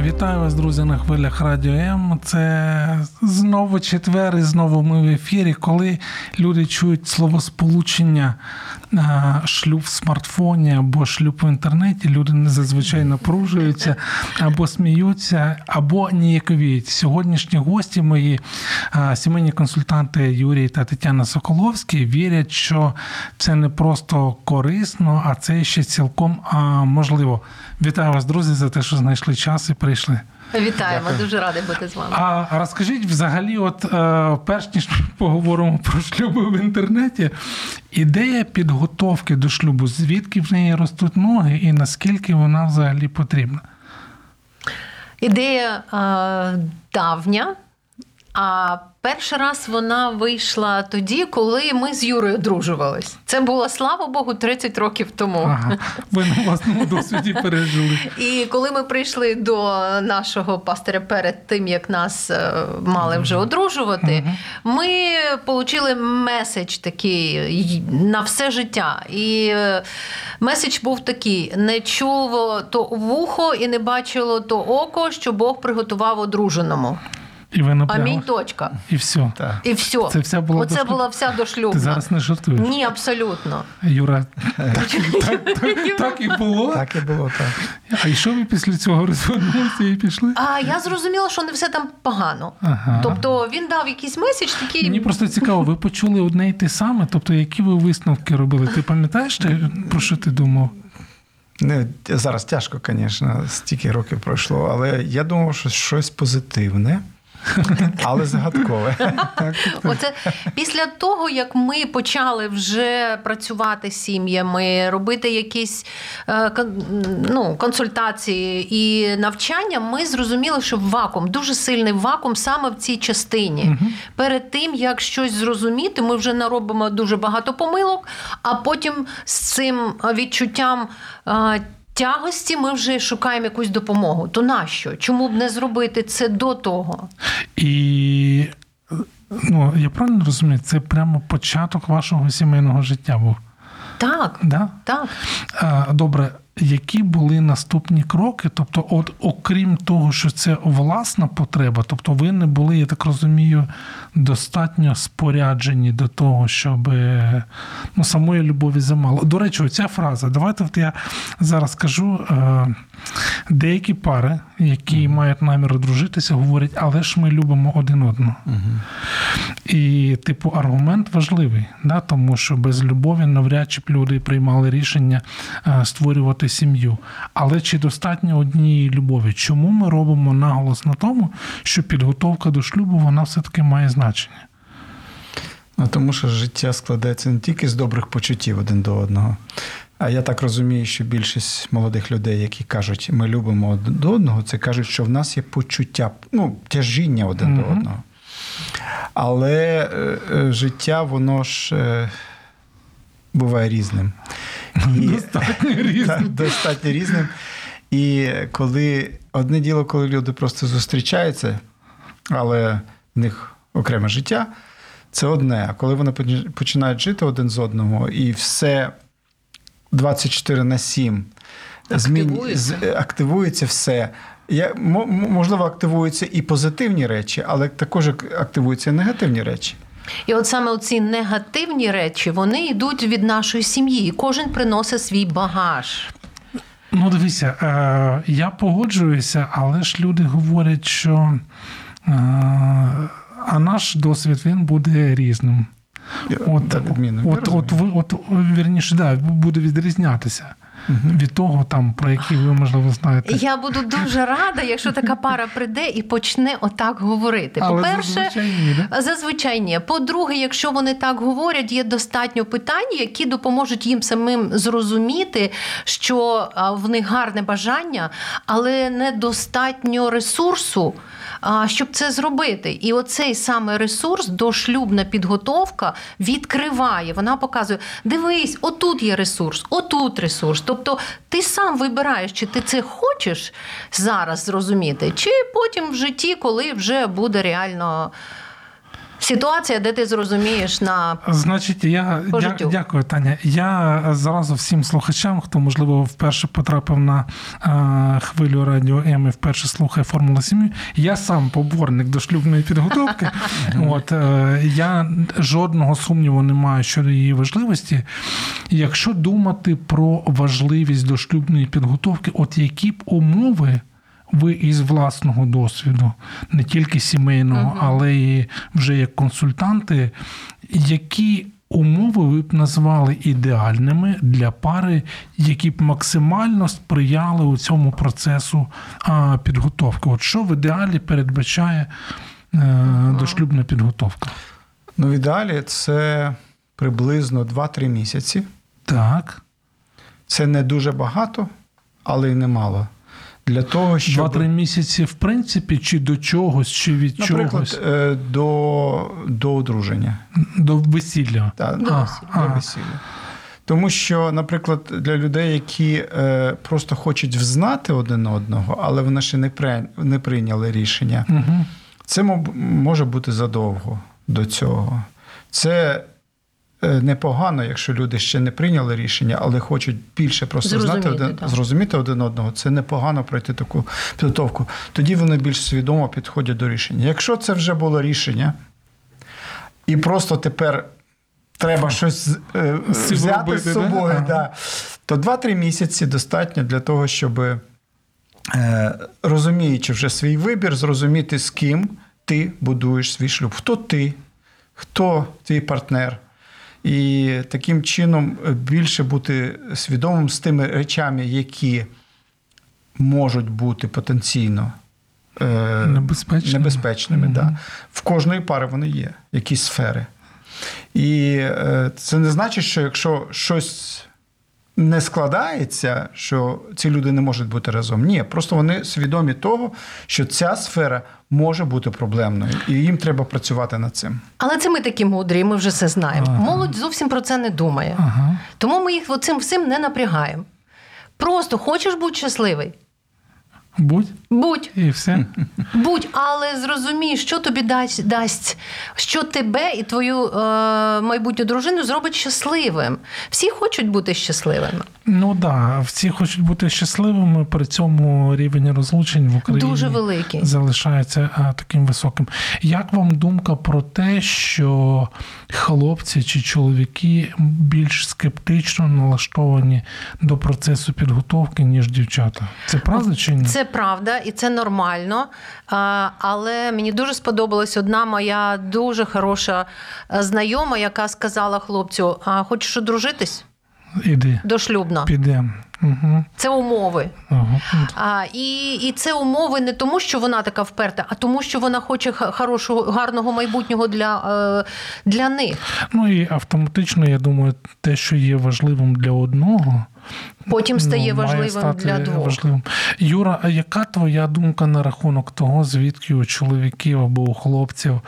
Вітаю вас, друзі, на хвилях Радіо М. Це знову четвер і знову ми в ефірі, коли люди чують словосполучення шлюб в смартфоні або шлюб в інтернеті. Люди не зазвичай напружуються або сміються, або ніяковіють. Сьогоднішні гості мої сімейні консультанти Юрій та Тетяна Соколовські вірять, що це не просто корисно, а це ще цілком можливо. Вітаю вас, друзі, за те, що знайшли час і прийшли. Вітаємо, Дякую. дуже радий бути з вами. А розкажіть взагалі, от е, перш ніж поговоримо про шлюби в інтернеті, ідея підготовки до шлюбу, звідки в неї ростуть ноги і наскільки вона взагалі потрібна? Ідея е, давня. А перший раз вона вийшла тоді, коли ми з Юрою одружувались. Це було, слава Богу, 30 років тому. Ага, Ви на власному досвіді пережили. І коли ми прийшли до нашого пастиря перед тим, як нас е, мали вже одружувати, ми отримали меседж такий на все життя. І е, меседж був такий: не чуло то вухо і не бачило то око, що Бог приготував одруженому. І ви Амінь, точка. І все. Так. І все. Це вся була Оце до була вся дошлюбна. Ти зараз не жартуєш? Ні, абсолютно. Юра, так, і було? Так і було, так. А і що ви після цього розвернулися і пішли? А я зрозуміла, що не все там погано. Ага. Тобто він дав якийсь меседж такий. Мені просто цікаво, ви почули одне й те саме, тобто які ви висновки робили? Ти пам'ятаєш, про що ти думав? Не, Зараз тяжко, звісно, стільки років пройшло, але я думав, що щось позитивне. Але загадкове. Оце після того, як ми почали вже працювати з сім'ями, робити якісь е, ну, консультації і навчання, ми зрозуміли, що вакуум, дуже сильний вакуум саме в цій частині. Угу. Перед тим, як щось зрозуміти, ми вже наробимо дуже багато помилок, а потім з цим відчуттям. Тягості ми вже шукаємо якусь допомогу. То нащо? Чому б не зробити це до того? І ну, я правильно розумію, це прямо початок вашого сімейного життя був. Так. Да? так. Добре, які були наступні кроки? Тобто, от окрім того, що це власна потреба, тобто ви не були, я так розумію, достатньо споряджені до того, щоб ну, самої любові замало. До речі, оця фраза. Давайте от я зараз скажу. Е, деякі пари, які mm-hmm. мають намір одружитися, говорять, але ж ми любимо один одного. Mm-hmm. І, типу, аргумент важливий, да? тому що без любові навряд чи б люди приймали рішення е, створювати сім'ю. Але чи достатньо однієї любові? Чому ми робимо наголос на тому, що підготовка до шлюбу вона все-таки має значення? Ну, Тому що життя складається не тільки з добрих почуттів один до одного. А я так розумію, що більшість молодих людей, які кажуть, ми любимо один до одного, це кажуть, що в нас є почуття, ну, тяжіння один mm-hmm. до одного. Але е, е, життя, воно ж е, буває різним. І, достатньо різним. Достатньо різним. І коли одне діло, коли люди просто зустрічаються, але в них окреме життя, це одне. А коли вони починають жити один з одного, і все 24 на 7 активується, змін... активується все. Я, Можливо, активуються і позитивні речі, але також активуються і негативні речі. І от саме ці негативні речі вони йдуть від нашої сім'ї, і кожен приносить свій багаж. Ну, дивися, е, я погоджуюся, але ж люди говорять, що е, а наш досвід він буде різним. От, от, от, от, от, вірніше, да, буде відрізнятися. Від того, там про які ви можливо знаєте. Я буду дуже рада, якщо така пара прийде і почне отак говорити. Але По-перше, зазвичай ні. По-друге, якщо вони так говорять, є достатньо питань, які допоможуть їм самим зрозуміти, що в них гарне бажання, але недостатньо ресурсу. Щоб це зробити, і оцей саме ресурс, дошлюбна підготовка відкриває. Вона показує: дивись, отут є ресурс, отут ресурс. Тобто ти сам вибираєш, чи ти це хочеш зараз зрозуміти, чи потім в житті, коли вже буде реально ситуація, де ти зрозумієш на Значить, я дя- дякую, Таня. Я зразу всім слухачам, хто можливо вперше потрапив на е, хвилю радіо М і вперше слухає Формула сім'ї. Я сам поборник до шлюбної підготовки. От е, я жодного сумніву не маю щодо її важливості. Якщо думати про важливість дошлюбної підготовки, от які б умови. Ви із власного досвіду, не тільки сімейного, але і вже як консультанти, які умови ви б назвали ідеальними для пари, які б максимально сприяли у цьому процесу а, підготовки? От що в ідеалі передбачає е, дошлюбна підготовка? Ну, в ідеалі це приблизно 2-3 місяці. Так, Це не дуже багато, але й немало. Для того, щоб... два-три місяці, в принципі, чи до чогось, чи від Наприклад, чогось е, до, до одруження. до весілля. Та, До а, весілля. А. до весілля. Тому що, наприклад, для людей, які е, просто хочуть взнати один одного, але вони ще не, при, не прийняли рішення, Угу. це може бути задовго до цього. Це непогано, якщо люди ще не прийняли рішення, але хочуть більше просто знати Зрозуміти, один, так. зрозуміти один одного. Це непогано пройти таку підготовку. Тоді вони більш свідомо підходять до рішення. Якщо це вже було рішення, і просто тепер треба щось е, взяти робити, з собою, Ага. да, то 2-3 місяці достатньо для того, щоб е, розуміючи вже свій вибір, зрозуміти, з ким ти будуєш свій шлюб. Хто ти, хто твій партнер. І таким чином е, більше бути свідомим з тими речами, які можуть бути потенційно е, Небезпечними. небезпечними. Мгм. Да. В кожної пари вони є, якісь сфери. І е, це не значить, що якщо щось не складається, що ці люди не можуть бути разом. Ні, просто вони свідомі того, що ця сфера може бути проблемною, і їм треба працювати над цим. Але це ми такі мудрі, ми вже все знаємо. Ага. Молодь зовсім про це не думає. Ага. Тому ми їх цим всім не напрягаємо. Просто хочеш бути щасливий? Будь Будь, і все. будь, але зрозумій, що тобі дасть, дасть що тебе і твою е, майбутню дружину зробить щасливим. Всі хочуть бути щасливими. Ну да, всі хочуть бути щасливими. При цьому рівень розлучень в Україні Дуже великий. залишається а, таким високим. Як вам думка про те, що хлопці чи чоловіки більш скептично налаштовані до процесу підготовки, ніж дівчата? Це правда чи ні? Це правда і це нормально. Але мені дуже сподобалась одна моя дуже хороша е, знайома, яка сказала хлопцю: а хочеш одружитись Іди, дошлюбно? підемо. Угу. Це умови. Ага. А, і, і це умови не тому, що вона така вперта, а тому, що вона хоче хорошого, гарного майбутнього для, е, для них. Ну і автоматично, я думаю, те, що є важливим для одного. Потім стає ну, має важливим стати для двох. важливим. Юра, а яка твоя думка на рахунок того, звідки у чоловіків або у хлопців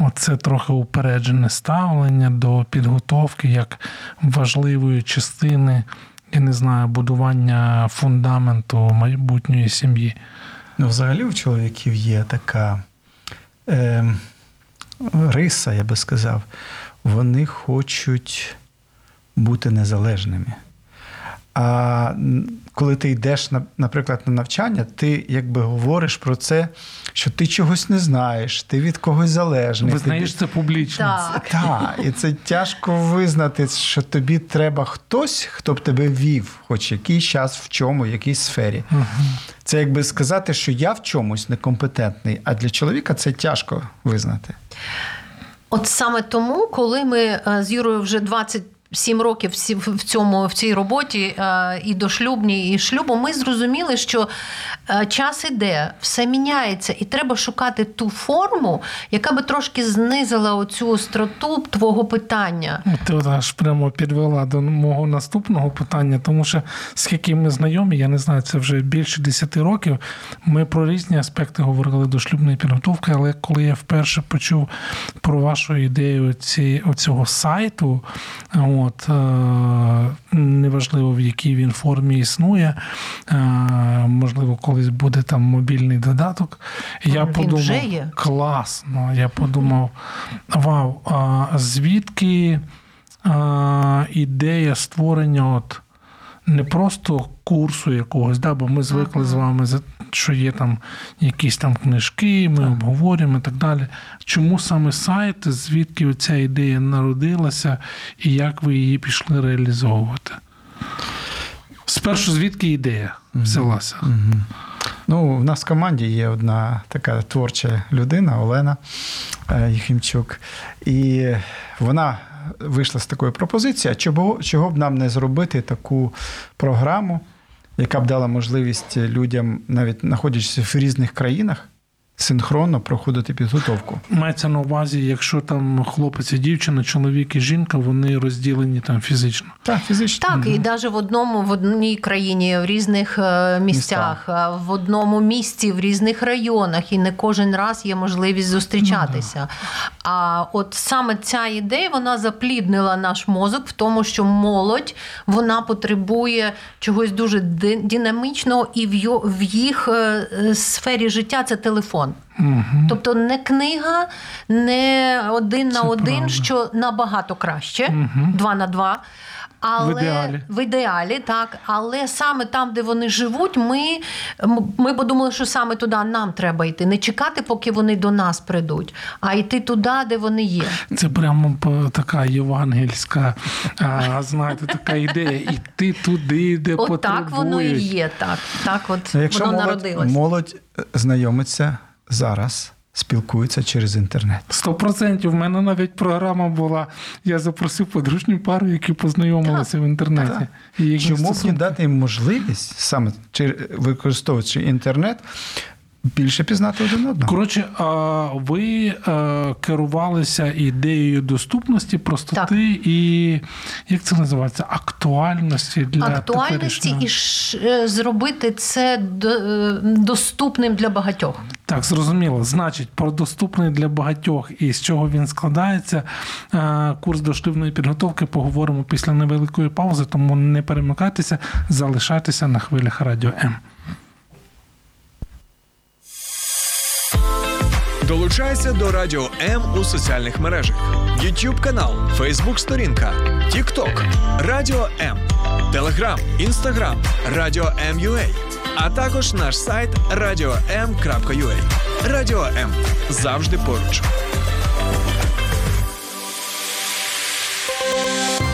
оце трохи упереджене ставлення до підготовки як важливої частини, я не знаю, будування фундаменту майбутньої сім'ї? Ну, взагалі у чоловіків є така е, риса, я би сказав. Вони хочуть бути незалежними. А коли ти йдеш, наприклад, на навчання, ти якби говориш про це, що ти чогось не знаєш, ти від когось залежний. Визнаєш тобі- це публічно. Так. так, і це тяжко визнати, що тобі треба хтось, хто б тебе вів, хоч якийсь час в чому, в якійсь сфері. Це якби сказати, що я в чомусь некомпетентний, а для чоловіка це тяжко визнати. От саме тому, коли ми е, з Юрою вже 20 сім років в цьому в цій роботі е, і дошлюбній, і шлюбу, ми зрозуміли, що е, час іде, все міняється, і треба шукати ту форму, яка би трошки знизила оцю остроту твого питання. Ти от аж прямо підвела до мого наступного питання, тому що скільки ми знайомі, я не знаю, це вже більше 10 років. Ми про різні аспекти говорили до шлюбної підготовки, але коли я вперше почув про вашу ідею ці, оцього сайту, от, е, неважливо в якій він формі існує, е, можливо, колись буде там мобільний додаток. Я Він подумав, вже є. класно. Я подумав, вау, а звідки ідея створення от не просто курсу якогось, да, бо ми звикли з вами, що є там якісь там книжки, ми обговорюємо і так далі. Чому саме сайт, звідки ця ідея народилася і як ви її пішли реалізовувати? Спершу, звідки ідея взялася? Ну, в нас в команді є одна така творча людина, Олена е, Єхімчук. І вона вийшла з такою пропозицією, чого, чого б нам не зробити таку програму, яка б дала можливість людям, навіть знаходячись в різних країнах, синхронно проходити підготовку. Мається на увазі, якщо там хлопець і дівчина, чоловік і жінка, вони розділені там фізично. Так, фізично. Так, і навіть в одному в одній країні, в різних е, місцях, е, в одному місті, в різних районах, і не кожен раз є можливість зустрічатися. А от саме ця ідея вона запліднила наш мозок в тому, що молодь вона потребує чогось дуже ди- динамічного, і в їх е, сфері життя це телефон. Тобто не книга, не один на один, правда. що набагато краще, два на два. Але В ідеалі. в ідеалі, так. Але саме там, де вони живуть, ми, ми подумали, що саме туди нам треба йти. Не чекати, поки вони до нас прийдуть, а йти туди, де вони є. Це прямо така євангельська, а, знаєте, така ідея. Іти туди, де От потребують. так воно і є. Так, так от Ну, якщо воно молодь, народилось. молодь е, знайомиться зараз, спілкуються через інтернет. Сто процентів. У мене навіть програма була. Я запросив подружню пару, які познайомилися в інтернеті. Так. І Чому б не дати їм можливість, саме використовуючи інтернет, більше пізнати один одного? Коротше, а, ви е, керувалися ідеєю доступності, простоти і як це називається? Актуальності для Актуальності теперішнього. і е, зробити це е, доступним для багатьох. Так, зрозуміло. Значить, про доступний для багатьох і з чого він складається. Курс дошлівної підготовки поговоримо після невеликої паузи, тому не перемикайтеся, залишайтеся на хвилях радіо М. Долучайся до Радіо М у соціальних мережах: YouTube канал, Facebook сторінка, TikTok, Радіо М, Telegram, Instagram, Радіо М.UA, а також наш сайт radio.m.ua. Радіо М завжди поруч.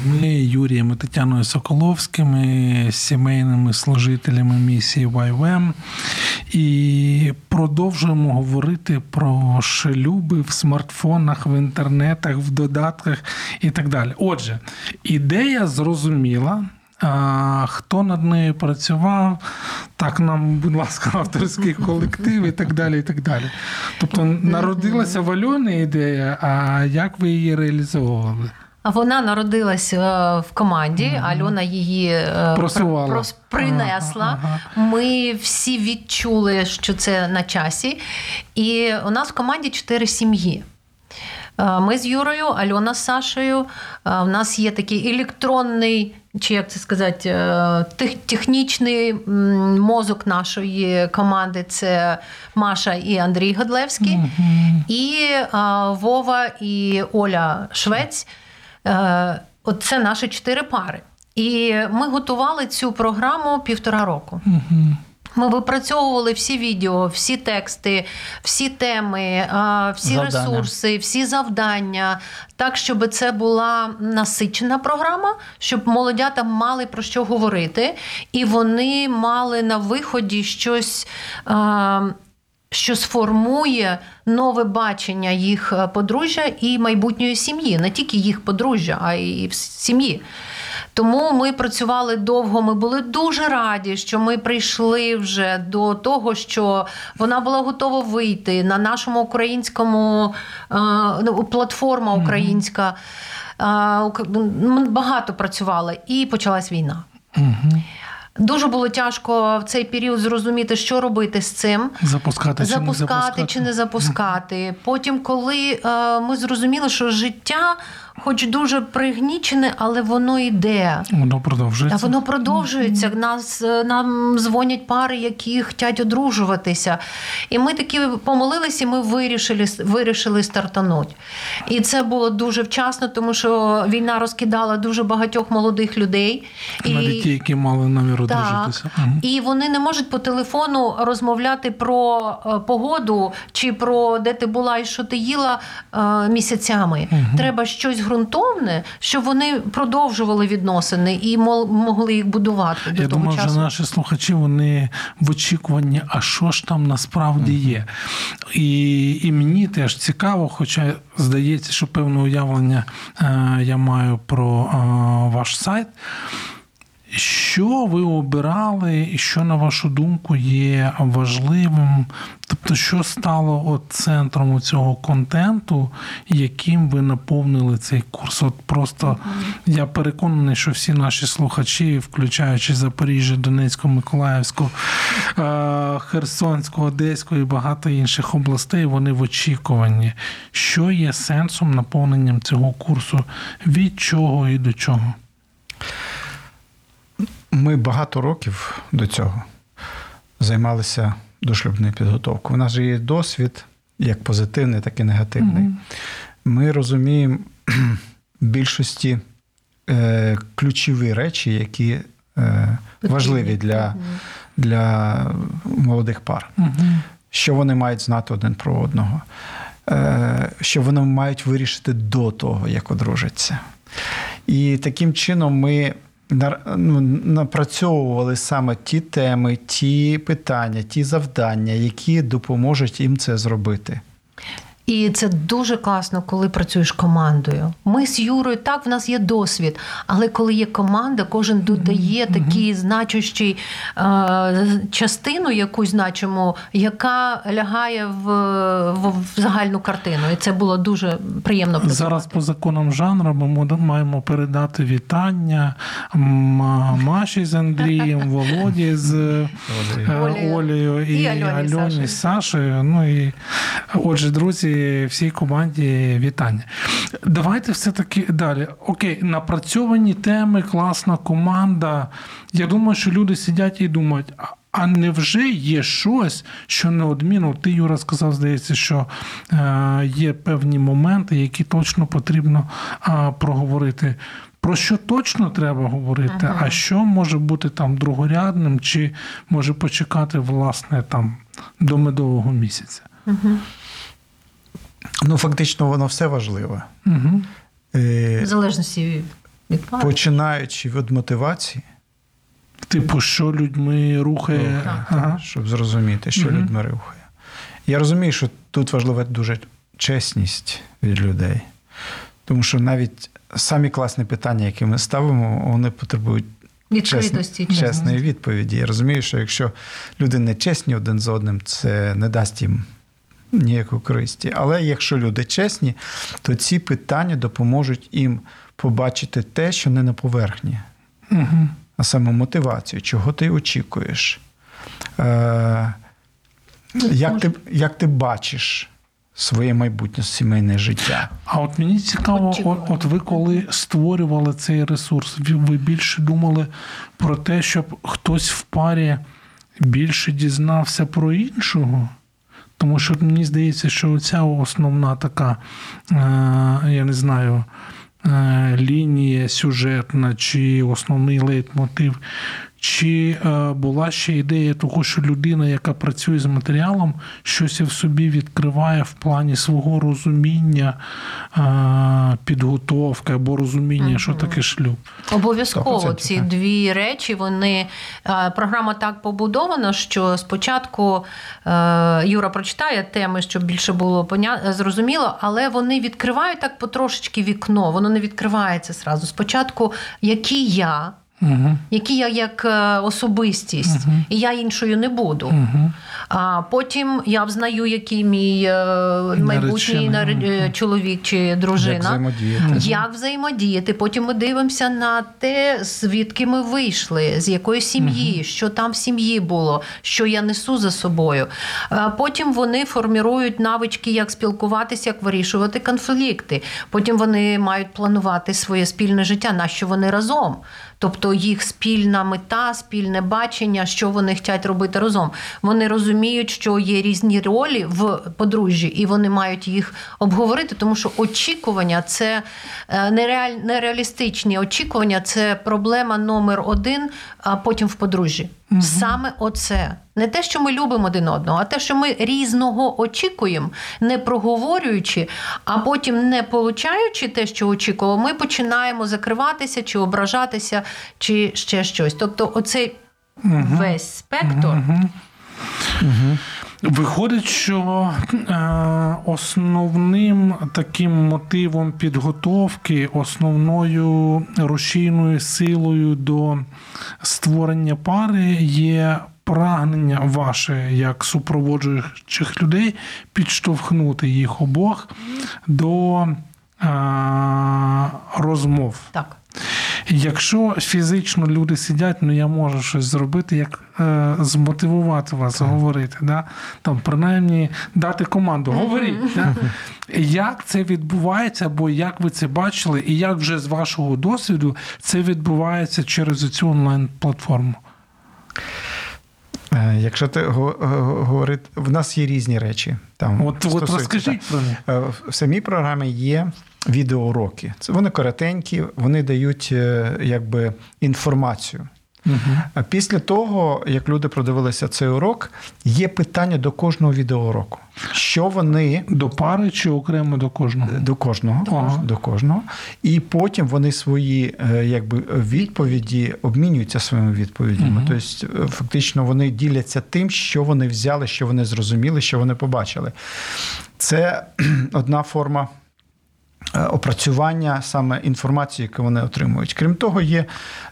Людьми Юрієм і Тетяною Соколовськими, сімейними служителями місії YWM. І продовжуємо говорити про шлюби в смартфонах, в інтернетах, в додатках і так далі. Отже, ідея зрозуміла. А, хто над нею працював, так нам, будь ласка, авторський колектив і так далі. і так далі. Тобто народилася в ідея, а як ви її реалізовували? А Вона народилась е, в команді. Альона її е, Просувала. пр- прос- принесла. Ага, Ми всі відчули, що це на часі. І у нас в команді чотири сім'ї. Е, Ми з Юрою, Альона з Сашею. У нас є такий електронний, чи як це сказати, тех- технічний мозок нашої команди це Маша і Андрій Годлевський. І е, Вова і Оля Швець. Е, От це наші чотири пари. І ми готували цю програму півтора року. Ми випрацьовували всі відео, всі тексти, всі теми, всі Завдання. ресурси, всі завдання, так, щоб це була насичена програма, щоб молодята мали про що говорити, і вони мали на виході щось. Що сформує нове бачення їх е, подружжя і майбутньої сім'ї, не тільки їх подружжя, а й сім'ї. Тому ми працювали довго. Ми були дуже раді, що ми прийшли вже до того, що вона була готова вийти на нашому українському е, ну, платформа українська. Е, багато працювали, і почалась війна. Дуже було тяжко в цей період зрозуміти, що робити з цим. Запускати, чи не Запускати запускати. чи не запускати. Потім, коли е, ми зрозуміли, що життя, хоч дуже пригнічене, але воно йде. Воно А продовжується. воно продовжується. Нас е, нам дзвонять пари, які хочуть одружуватися. І ми такі помолилися, і ми вирішили, вирішили стартануть. І це було дуже вчасно, тому що війна розкидала дуже багатьох молодих людей. Навіть ті, які мали намір Так. одружитися. Мгм. І вони не можуть по телефону розмовляти про е, погоду чи про де ти була і що ти їла е, місяцями. Треба щось ґрунтовне, щоб вони продовжували відносини і мол- могли їх будувати до Я того думаю, часу. що наші слухачі вони в очікуванні, а що ж там насправді є. І, і мені теж цікаво, хоча здається, що певне уявлення е, я маю про е, ваш сайт. Що ви обирали, і що, на вашу думку, є важливим? Тобто, що стало от центром цього контенту, яким ви наповнили цей курс? От просто я переконаний, що всі наші слухачі, включаючи Запоріжжя, Донецьку, Миколаївську, е, Херсонську, Одеську і багато інших областей, вони в очікуванні. Що є сенсом наповненням цього курсу? Від чого і до чого? Ми багато років до цього займалися дошлюбною підготовкою. У нас же є досвід як позитивний, так і негативний. Ми розуміємо більшості е, ключові речі, які е, важливі для, для молодих пар. Що вони мають знати один про одного, е, що вони мають вирішити до того, як одружаться. І таким чином ми напрацьовували саме ті теми, ті питання, ті завдання, які допоможуть їм це зробити. І це дуже класно, коли працюєш командою. Ми з Юрою так в нас є досвід, але коли є команда, кожен додає такий значущий е, частину, якусь значиму, яка лягає в, в, в загальну картину. І це було дуже приємно працювати. Зараз по законам жанру ми маємо передати вітання Маші з Андрієм, Володі з е, Олею. І, Альоні з Сашею. Ну і отже, друзі, всій команді вітання. Давайте все-таки далі. Окей, напрацьовані теми, класна команда. Я думаю, що люди сидять і думають. «А- невже є щось, що неодмінно? Ти, Юра, сказав, здається, що е, є певні моменти, які точно потрібно е, проговорити. Про що точно треба говорити, а що може бути там другорядним, чи може почекати, власне, там до медового місяця? Ну, фактично, воно все важливе. Угу. Е, В залежності від пари. Починаючи від мотивації, Типу, що людьми рухає. Так. Ага. щоб зрозуміти, що Мгм. людьми рухає. Я розумію, що тут важлива дуже чесність від людей. Тому що навіть самі класні питання, які ми ставимо, вони потребують Відкритості. чесної відповіді. Я розумію, що якщо люди не чесні один з одним, це не дасть їм ніякої користі. Але якщо люди чесні, то ці питання допоможуть їм побачити те, що не на поверхні, Угу. а саме мотивацію, чого ти очікуєш. Е, як, ти, як ти бачиш своє майбутнє сімейне життя? А от мені цікаво, от, от ви коли створювали цей ресурс, ви, ви більше думали про те, щоб хтось в парі більше дізнався про іншого? Тому що мені здається, що ця основна така, е, я не знаю, е, лінія сюжетна чи основний лейтмотив, Чи е, була ще ідея того, що людина, яка працює з матеріалом, щось в собі відкриває в плані свого розуміння е, підготовки або розуміння, що таке шлюб? Обов'язково 100%, ці дві речі вони е, програма так побудована, що спочатку е, Юра прочитає теми, щоб більше було поня... зрозуміло, але вони відкривають так потрошечки вікно. Воно не відкривається зразу. Спочатку, який я. Угу. Який я як е, особистість, Мгм. і я іншою не буду. Угу. А потім я взнаю, який мій е, майбутній Наречений. е, чоловік чи Як взаємодіяти. Як взаємодіяти? Потім ми дивимося на те, звідки ми вийшли, з якої сім'ї, що там в сім'ї було, що я несу за собою. Е, Потім вони формірують навички, як спілкуватися, як вирішувати конфлікти. Потім вони мають планувати своє спільне життя, на що вони разом. Тобто їх спільна мета, спільне бачення, що вони хочуть робити разом. Вони розуміють, що є різні ролі в подружжі, і вони мають їх обговорити, тому що очікування це е, нереаль, нереалістичні очікування, це проблема номер один, а потім в подружжі. Саме оце. Не те, що ми любимо один одного, а те, що ми різного очікуємо, не проговорюючи, а потім не получаючи те, що очікував, ми починаємо закриватися чи ображатися, чи ще щось. Тобто, оцей весь спектр. Виходить, що е, основним таким мотивом підготовки, основною рушійною силою до створення пари є прагнення ваше як супроводжуючих людей підштовхнути їх обох до е, розмов. Так. Якщо фізично люди сидять, ну я можу щось зробити, як е, змотивувати вас говорити, да? там принаймні дати команду, говоріть. Да? Як це відбувається, або як ви це бачили, і як вже з вашого досвіду це відбувається через цю онлайн-платформу? Е, Якщо ти го- говорити, в нас є різні речі. Там От, от розкажіть про них. Е, В самій програмі є відеоуроки. Це вони коротенькі, вони дають е, якби інформацію. А після того, як люди продивилися цей урок, є питання до кожного відеоуроку. Що вони До пари чи окремо до кожного? до кожного, Ага. до кожного, і потім вони свої е, якби відповіді обмінюються своїми відповідями. Тобто, е, фактично, вони діляться тим, що вони взяли, що вони зрозуміли, що вони побачили. Це одна форма. Е, Опрацювання саме інформації, яку вони отримують. Крім того, є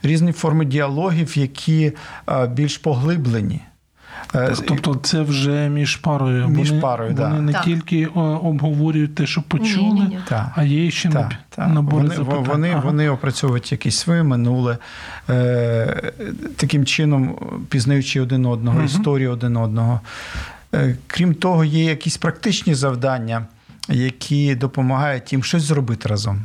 різні форми діалогів, які е, більш поглиблені. Е, Тобто це вже між парою. Між вони, парою, вони да. не Так. тільки обговорюють те, що почули, Ні-ні-ні. А є ще Так, наб- так. набори Вони, запитань. вони, Ага. вони опрацьовують якесь своє минуле, е, таким чином пізнаючи один одного, Мгм. історію один одного. Е, крім того, є якісь практичні завдання, які допомагають їм щось зробити разом.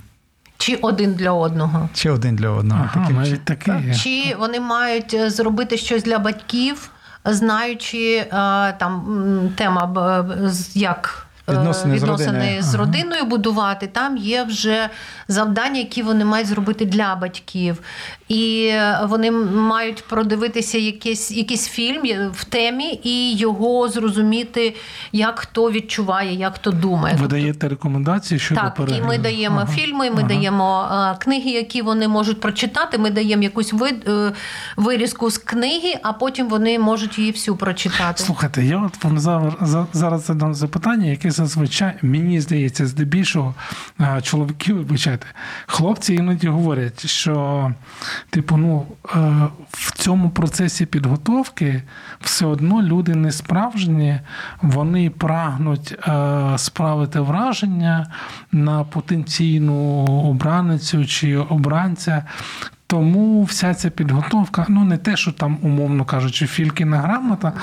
Чи один для одного. Чи один для одного. Ага, Таким чи, таке є. Чи вони мають е, зробити щось для батьків, знаючи е, там тема з- як. Відносини з відносини родиною. з родиною будувати, там є вже завдання, які вони мають зробити для батьків. І вони мають продивитися якийсь, якийсь фільм в темі і його зрозуміти, як хто відчуває, як хто думає. Ви даєте рекомендації щодо Так, і ми даємо Ага. фільми, ми Ага. даємо е, книги, які вони можуть прочитати. Ми даємо якусь вид, е, вирізку з книги, а потім вони можуть її всю прочитати. Слухайте, я от вам зараз задам запитання, яке зазвичай мені здається, здебільшого чоловіки, вибачайте, хлопці іноді говорять, що типу, ну е, в цьому процесі підготовки все одно люди не справжні, вони прагнуть е, справити враження на потенційну обраницю чи обранця. Тому вся ця підготовка, ну не те, що там, умовно кажучи, фількіна грамота,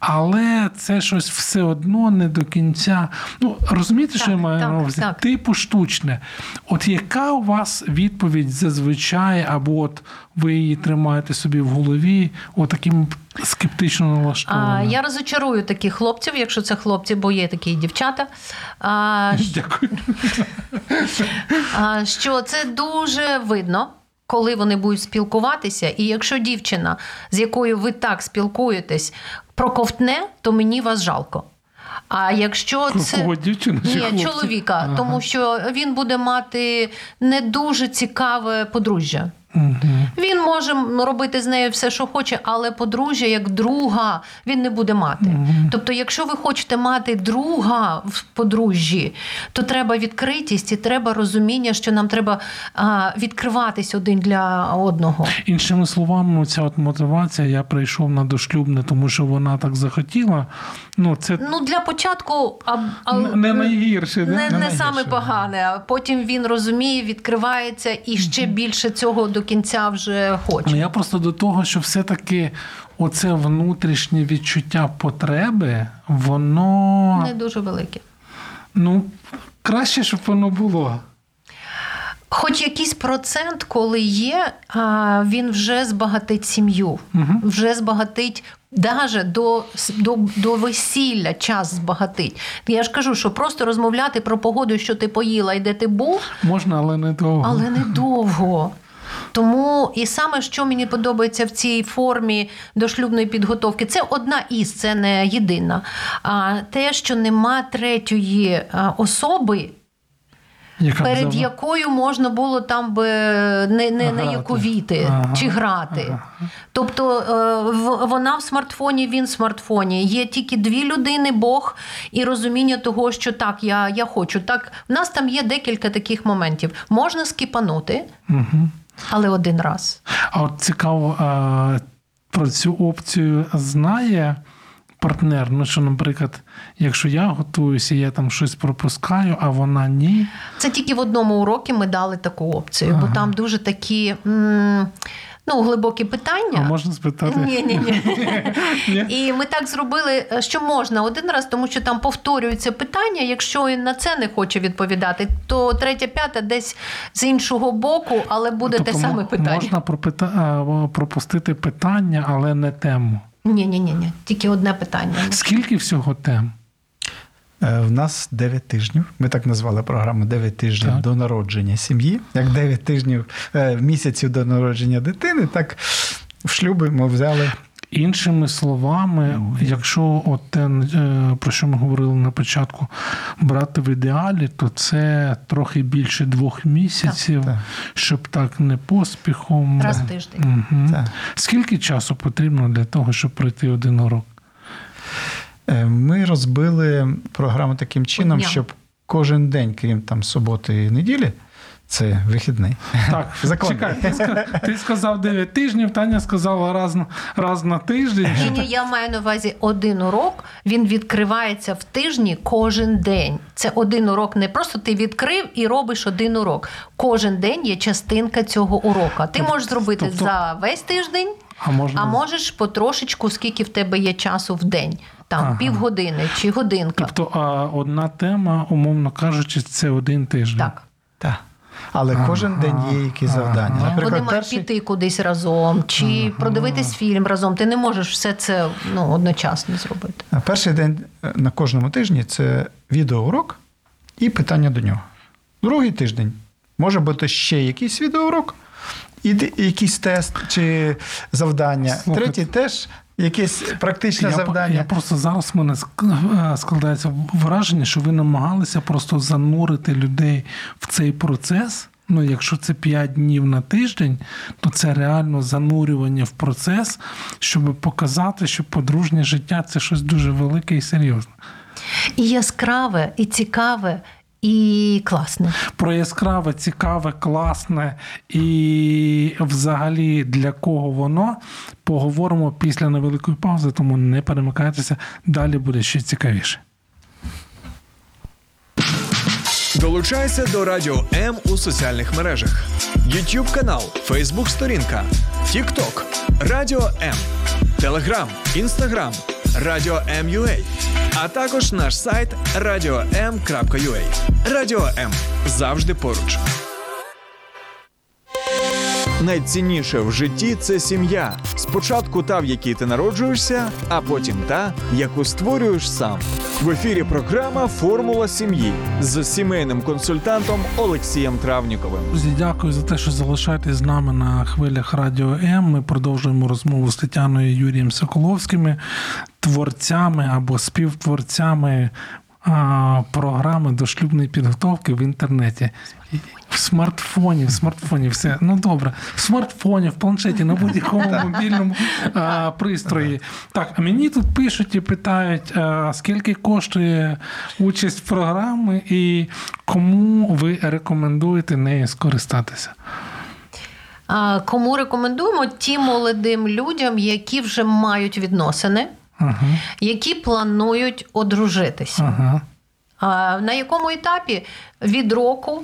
але це щось все одно не до кінця. Ну розумієте, що Так, я маю на увазі? Типу штучне. От яка у вас відповідь зазвичай, або от ви її тримаєте собі в голові, отаким скептично А, налаштованим? я розочарую таких хлопців, якщо це хлопці, бо є такі дівчата. А, Дякую. що це дуже видно. Коли вони будуть спілкуватися, і якщо дівчина, з якою ви так спілкуєтесь, проковтне, то мені вас жалко. А якщо це Кого дівчина чи ні, чоловіка, Ага. тому що він буде мати не дуже цікаве подружжя. Мгм. Він може робити з нею все, що хоче, але подружжя як друга він не буде мати. Тобто, якщо ви хочете мати друга в подружжі, то треба відкритість і треба розуміння, що нам треба а, відкриватись один для одного. Іншими словами, ця от мотивація, я прийшов на дошлюбне, тому що вона так захотіла. Ну, це Ну для початку а, а, не- не найгірше, не, да? не, найгірше, саме погане. А потім він розуміє, відкривається і ще більше цього до кінця вже хоче. Я просто до того, що все-таки оце внутрішнє відчуття потреби, воно Не дуже велике. ну краще, щоб воно було. Хоч якийсь процент, коли є, він вже збагатить сім'ю, вже збагатить. Даже до, до, до весілля час збагатить. Я ж кажу, що просто розмовляти про погоду, що ти поїла і де ти був, Можна, але не довго. але недовго. Тому і саме, що мені подобається в цій формі дошлюбної підготовки, це одна із, це не єдина. А те, що нема третьої особи, Яка перед взяла- якою можна було там би не, не Грати. наякувіти Ага, чи грати. ага. Тобто е, вона в смартфоні, він в смартфоні. Є тільки дві людини, Бог і розуміння того, що так, я, я хочу. Так, в нас там є декілька таких моментів. Можна скіпанути, Мгм. Але один раз. А от цікаво, про цю опцію знає партнер. Ну, що, наприклад, якщо я готуюся, я там щось пропускаю, а вона ні. Це тільки в одному уроці ми дали таку опцію, бо там дуже такі. м, Ну, глибокі А питання. можна спитати? Ні, ні, ні. І ми так зробили, що можна один раз, тому що там повторюються питання. Якщо він на це не хоче відповідати, то третя, п'ята десь з іншого боку, але буде те Тобто саме питання. Можна пропита... пропустити питання, але не тему. Ні, ні, ні, ні. Тільки одне питання. Скільки всього тем? Е, В нас 9 тижнів. Ми так назвали програму 9 тижнів Так. до народження сім'ї. Як 9 тижнів е, місяців до народження дитини, так в шлюби ми взяли. Іншими словами, якщо от те, е, про що ми говорили на початку, брати в ідеалі, то це трохи більше двох місяців, Так. щоб так не поспіхом. Раз в тиждень. Мгм. Так. Скільки часу потрібно для того, щоб пройти один урок? Е, Ми розбили програму таким чином, щоб кожен день, крім там суботи і неділі, це вихідний. Так, Законно. чекай, ти, ти сказав 9 тижнів, Таня сказала раз, на- раз на тиждень. Ні, ні, я маю на увазі один урок. Він відкривається в тижні кожен день. Це один урок. Не просто ти відкрив і робиш один урок. Кожен день є частинка цього урока. Ти можеш зробити тобто- за весь тиждень, А можна а можеш потрошечку, скільки в тебе є часу в день. Там Ага. півгодини чи годинка. Тобто а, одна тема, умовно кажучи, це один тиждень. Так. Так. Але кожен день є якісь завдання. Наприклад, Вони мають піти кудись разом, чи продивитись фільм разом. Ти не можеш все це ну, одночасно зробити. Перший день е, на кожному тижні це відеоурок і питання до нього. Другий тиждень може бути ще якийсь відеоурок, і якийсь тест чи завдання. Слухайте. Третій теж якесь практичне Я, завдання. я просто зараз в мене е, складається враження, що ви намагалися просто занурити людей в цей процес. Ну, якщо це 5 днів на тиждень, то це реально занурювання в процес, щоб показати, що подружнє життя це щось дуже велике і серйозне. І яскраве, і цікаве, і класне. Про яскраве, цікаве, класне і взагалі для кого воно поговоримо після невеликої паузи, тому не перемикайтеся, далі буде ще цікавіше. Долучайся до Радіо М у соціальних мережах: YouTube канал, Facebook сторінка, TikTok, Радіо М, Telegram, Instagram, Радіо М.Ю.А. а також наш сайт radio.m.ua. Радіо М завжди поруч. Найцінніше в житті це сім'я. Спочатку та, в якій ти народжуєшся, а потім та, яку створюєш сам. В ефірі програма Формула сім'ї з сімейним консультантом Олексієм Травніковим. Дякую за те, що залишаєтесь з нами на хвилях Радіо М. Ми продовжуємо розмову з Тетяною Юрієм Соколовськими, творцями або співтворцями а, програми дошлюбної підготовки в інтернеті. В смартфоні, в смартфоні, все. Ну добре, в смартфоні, в планшеті, на будь-якому мобільному а, пристрої. Так, а мені тут пишуть і питають, а, скільки коштує участь в програмі і кому ви рекомендуєте нею скористатися? А, Кому рекомендуємо? Тим молодим людям, які вже мають відносини, Ага, які планують одружитися. ага. А на якому етапі? Від року,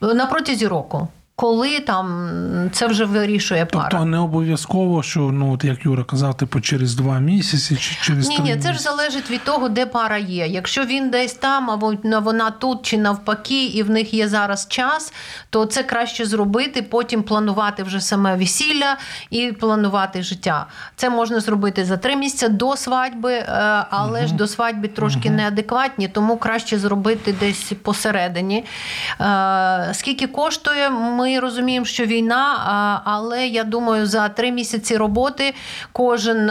на протязі року. Коли там це вже вирішує пара. Тобто не обов'язково, що ну от як Юра казав, типу через два місяці чи через Ні, три ні, це ж залежить від того, де пара є. Якщо він десь там, або вона тут, чи навпаки, і в них є зараз час, то це краще зробити, потім планувати вже саме весілля і планувати життя. Це можна зробити за три місяці до свадьби, е, але ж до свадьби трошки неадекватні, тому краще зробити десь посередині. Е, Скільки коштує, ми розуміємо, що війна, але я думаю, за три місяці роботи кожен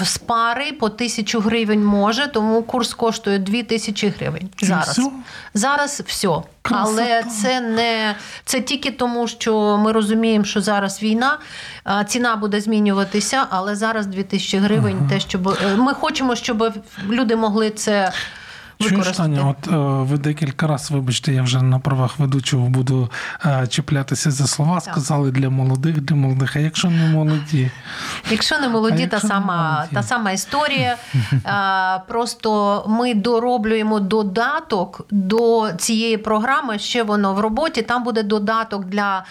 з пари по тисячу гривень може, тому курс коштує дві тисячі гривень. Зараз все? зараз все. Красота. Але це не це тільки тому, що ми розуміємо, що зараз війна, ціна буде змінюватися, але зараз 2000 гривень. Те, щоб е, ми хочемо, щоб люди могли це Чуєш. Таня, от е, ви декілька разів, вибачте, я вже на правах ведучого буду е, чіплятися за слова. Сказали для молодих, для молодих. А якщо не молоді, Якщо не молоді, А та якщо сама, молоді? та сама історія. Просто ми дороблюємо додаток до цієї програми. Ще воно в роботі. Там буде додаток для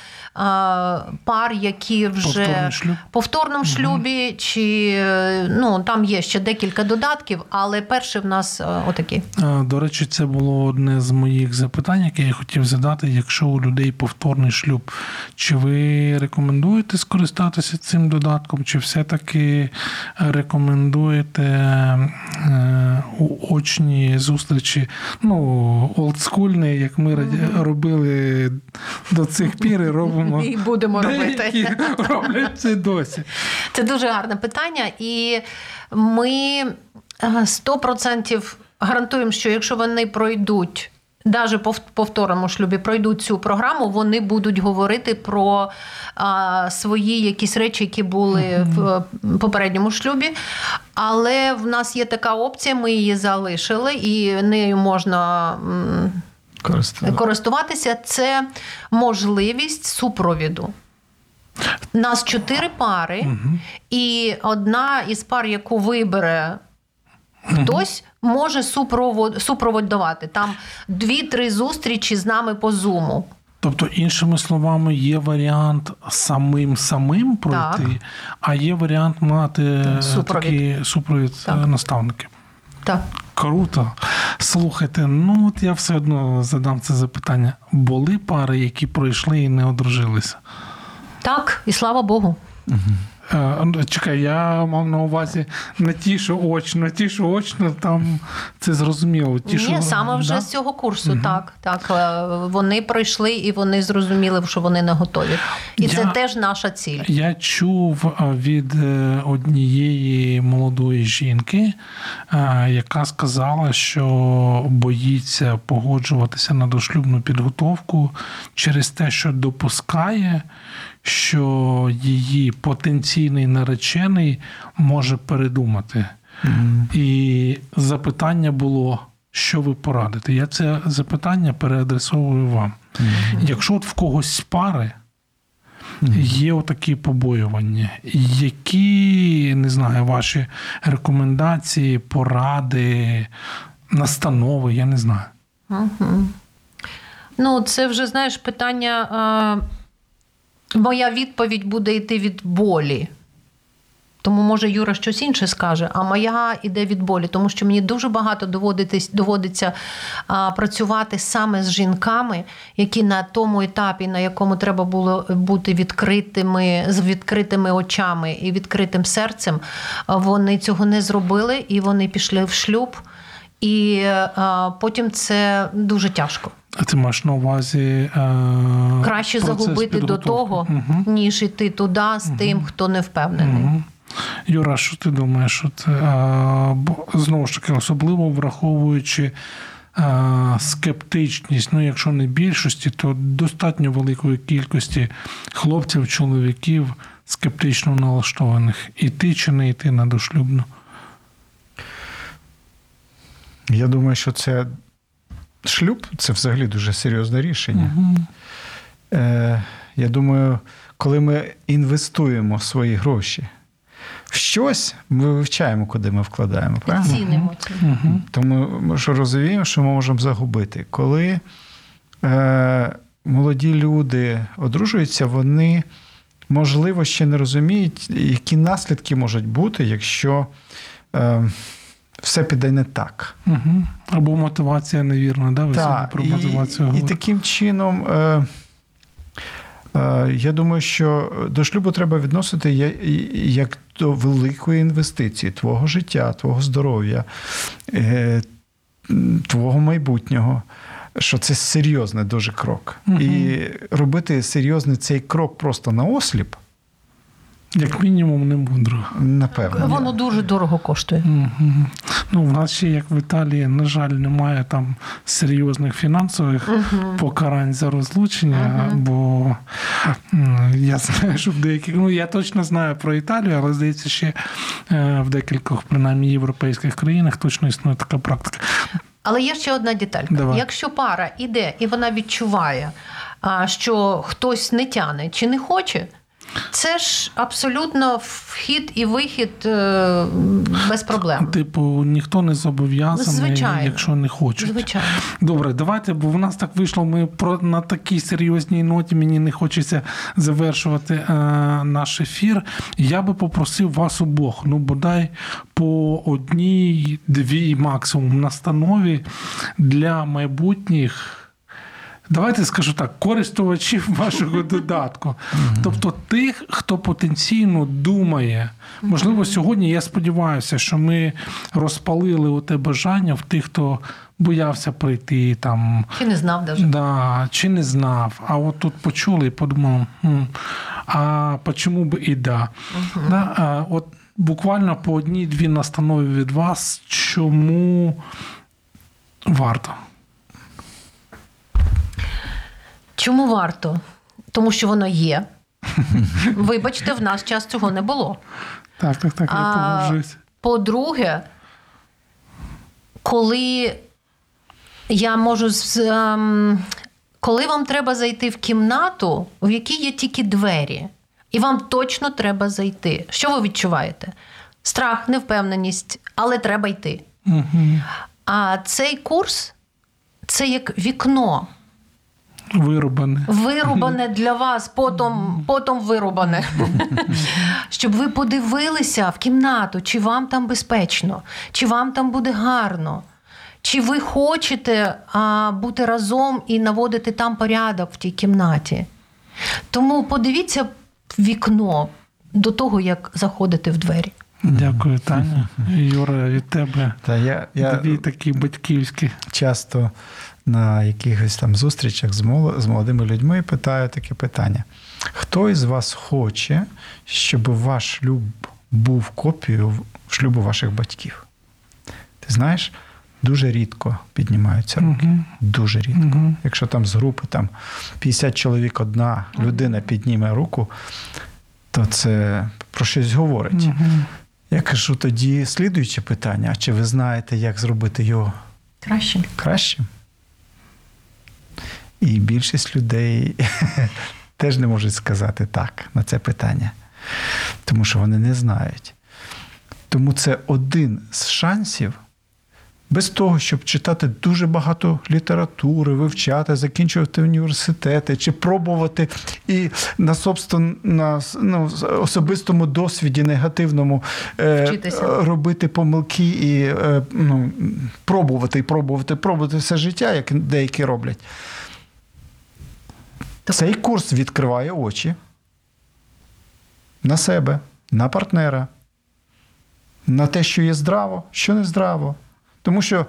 пар, які вже Повторний шлюб? повторному шлюбі, чи е, ну там є ще декілька додатків, але перший в нас е, отакий. Е, До речі, це було одне з моїх запитань, яке я хотів задати. Якщо у людей повторний шлюб, чи ви рекомендуєте скористатися цим додатком, чи все-таки рекомендуєте е, у очні зустрічі, ну, олдскульні, як ми робили до цих пір, і робимо І будемо робити. роблять це досі. Це дуже гарне питання, і ми е, 100% гарантуємо, що якщо вони пройдуть. Навіть по повторному шлюбі пройдуть цю програму, вони будуть говорити про а, свої якісь речі, які були в е, попередньому шлюбі. Але в нас є така опція, ми її залишили, і нею можна Користуватися. Це можливість супровіду. Нас чотири пари, і одна із пар, яку вибере хтось, може супровод, супроводувати. Там дві-три зустрічі з нами по зуму. Тобто, іншими словами, є варіант самим самим пройти, Так. а є варіант мати е, Супровід. такий супровід е, Так. наставників. Так. Круто. Слухайте, ну от я все одно задам це запитання. Були пари, які пройшли і не одружилися? так, і слава Богу. Е, Чекай, я мав на увазі не ті, що очно, ті, що очно, там це зрозуміло. Ті, Ні, що, саме вже да? з цього курсу, так. так. Е, Вони пройшли і вони зрозуміли, що вони не готові. І це теж наша ціль. Я чув е, від е, однієї молодої жінки, е, яка сказала, що боїться погоджуватися на дошлюбну підготовку через те, що допускає, що її потенційний наречений може передумати. І запитання було. Що ви порадите? Я це запитання переадресовую вам. Якщо от в когось з пари є отакі побоювання, які, не знаю, ваші рекомендації, поради, настанови, я не знаю. Ну, це вже знаєш питання. Е, моя відповідь буде йти від болі. Тому, може, Юра щось інше скаже, а моя іде від болі, тому що мені дуже багато доводиться а, працювати саме з жінками, які на тому етапі, на якому треба було бути відкритими, з відкритими очами і відкритим серцем, вони цього не зробили, і вони пішли в шлюб. І е, потім це дуже тяжко. А ти маєш на увазі е, краще загубити до того, Мгм. ніж іти туди з тим, хто не впевнений. Мгм. Юра, що ти думаєш? А, бо, знову ж таки, особливо враховуючи а, скептичність, ну якщо не більшості, то достатньо великої кількості хлопців, чоловіків скептично налаштованих. Іти чи не йти на дошлюбну? Я думаю, що це шлюб це взагалі дуже серйозне рішення. Е, я думаю, коли ми інвестуємо свої гроші в щось, ми вивчаємо, куди ми вкладаємо. Правильно? цінимо це. Угу. Тому ми ж розуміємо, що ми можемо загубити. Коли е, молоді люди одружуються, вони, можливо, ще не розуміють, які наслідки можуть бути, якщо е, все піде не так. Угу. Або мотивація невірна, да? Ви Так, про і, мотивацію і говорите. таким чином, е, е, я думаю, що до шлюбу треба відносити як до великої інвестиції твого життя, твого здоров'я, е, твого майбутнього. Що це серйозний дуже крок. Мгм. І робити серйозний цей крок просто на осліп, Як мінімум, не мудро. напевно. Воно дуже дорого коштує. Мгм. Ну, в нас ще, як в Італії, на жаль, немає там серйозних фінансових покарань за розлучення, бо я знаю, що в деяких, ну я точно знаю про Італію, але здається, ще е, в декількох, принаймні, європейських країнах точно існує така практика. Але є ще одна деталька. Давай. Якщо пара іде і вона відчуває, що хтось не тяне чи не хоче, це ж абсолютно вхід і вихід е, без проблем. Типу, ніхто не зобов'язаний, Звичайно. якщо не хоче. Звичайно. Добре, давайте, бо в нас так вийшло. Ми про на такій серйозній ноті мені не хочеться завершувати е, наш ефір. Я би попросив вас обох, ну бодай по одній, дві максимум настанові для майбутніх. Давайте скажу так, користувачів вашого додатку. Тобто тих, хто потенційно думає. Можливо, сьогодні я сподіваюся, що ми розпалили оте бажання в тих, хто боявся прийти там. Чи не знав навіть. Да, чи не знав, а от тут почули і подумав, «Хм, а чому б і да. да а, от буквально по одній-дві настанови від вас, чому варто. Чому варто? Тому що воно є. Вибачте, в наш час цього не було. Так, так, так, я погоджуюсь. По-друге, коли я можу з- ем, коли вам треба зайти в кімнату, в якій є тільки двері, і вам точно треба зайти. Що ви відчуваєте? Страх, невпевненість, але треба йти. Угу. А цей курс це як вікно. Вирубане. Вирубане для вас, потом, потом вирубане. Щоб ви подивилися в кімнату, чи вам там безпечно, чи вам там буде гарно, чи ви хочете а, бути разом і наводити там порядок в тій кімнаті. Тому подивіться вікно до того, як заходити в двері. Дякую, Таня. Юра, від тебе Та я, я дві такі батьківські. часто на якихось там зустрічах з молодими людьми питаю таке питання: хто із вас хоче, щоб ваш шлюб був копією шлюбу ваших батьків? Ти знаєш, дуже рідко піднімаються руки. Мгм. Дуже рідко. Мгм. Якщо там з групи там 50 чоловік одна людина підніме руку, то це про щось говорить. Мгм. Я кажу тоді слідуюче питання: а чи ви знаєте, як зробити його кращим? кращим? І більшість людей теж не можуть сказати так на це питання, тому що вони не знають. Тому це один з шансів, без того, щоб читати дуже багато літератури, вивчати, закінчувати університети чи пробувати і на на ну, особистому досвіді негативному е, робити помилки і е, ну, пробувати, і пробувати, пробувати все життя, як деякі роблять. Цей курс відкриває очі на себе, на партнера, на те, що є здраво, що не здраво. Тому що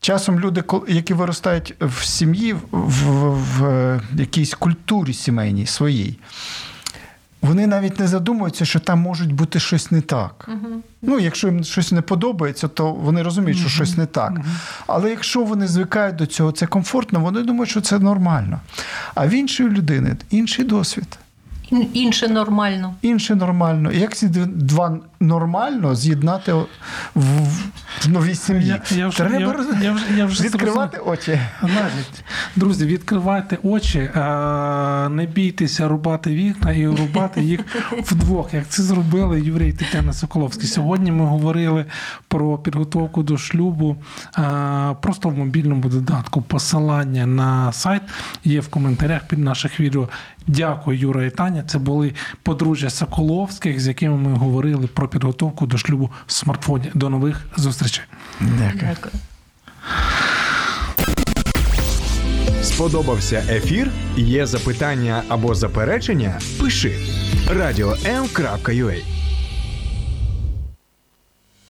часом люди, які виростають в сім'ї, в, в, в якійсь культурі сімейній своїй, вони навіть не задумуються, що там може бути щось не так. Ну, якщо їм щось не подобається, то вони розуміють, що щось не так. Але якщо вони звикають до цього, це комфортно, вони думають, що це нормально. А в іншої людини інший досвід. Ін- Інше нормально. Інше нормально. Як ці два нормально з'єднати в, в, новій сім'ї? Я- я вже- Треба я- я вже- я вже відкривати очі. Навіть. Друзі, відкривайте очі, не бійтеся рубати вікна і рубати їх вдвох, як це зробили Юрій Тетяна Соколовські. Сьогодні ми говорили про підготовку до шлюбу просто в мобільному додатку. Посилання на сайт є в коментарях під наших відео. Дякую, Юра і Таня. Це були подружжя Соколовських, з якими ми говорили про підготовку до шлюбу в смартфоні. До нових зустрічей. Дякую. Дякую. Сподобався ефір? Є запитання або заперечення? Пиши радіом.ua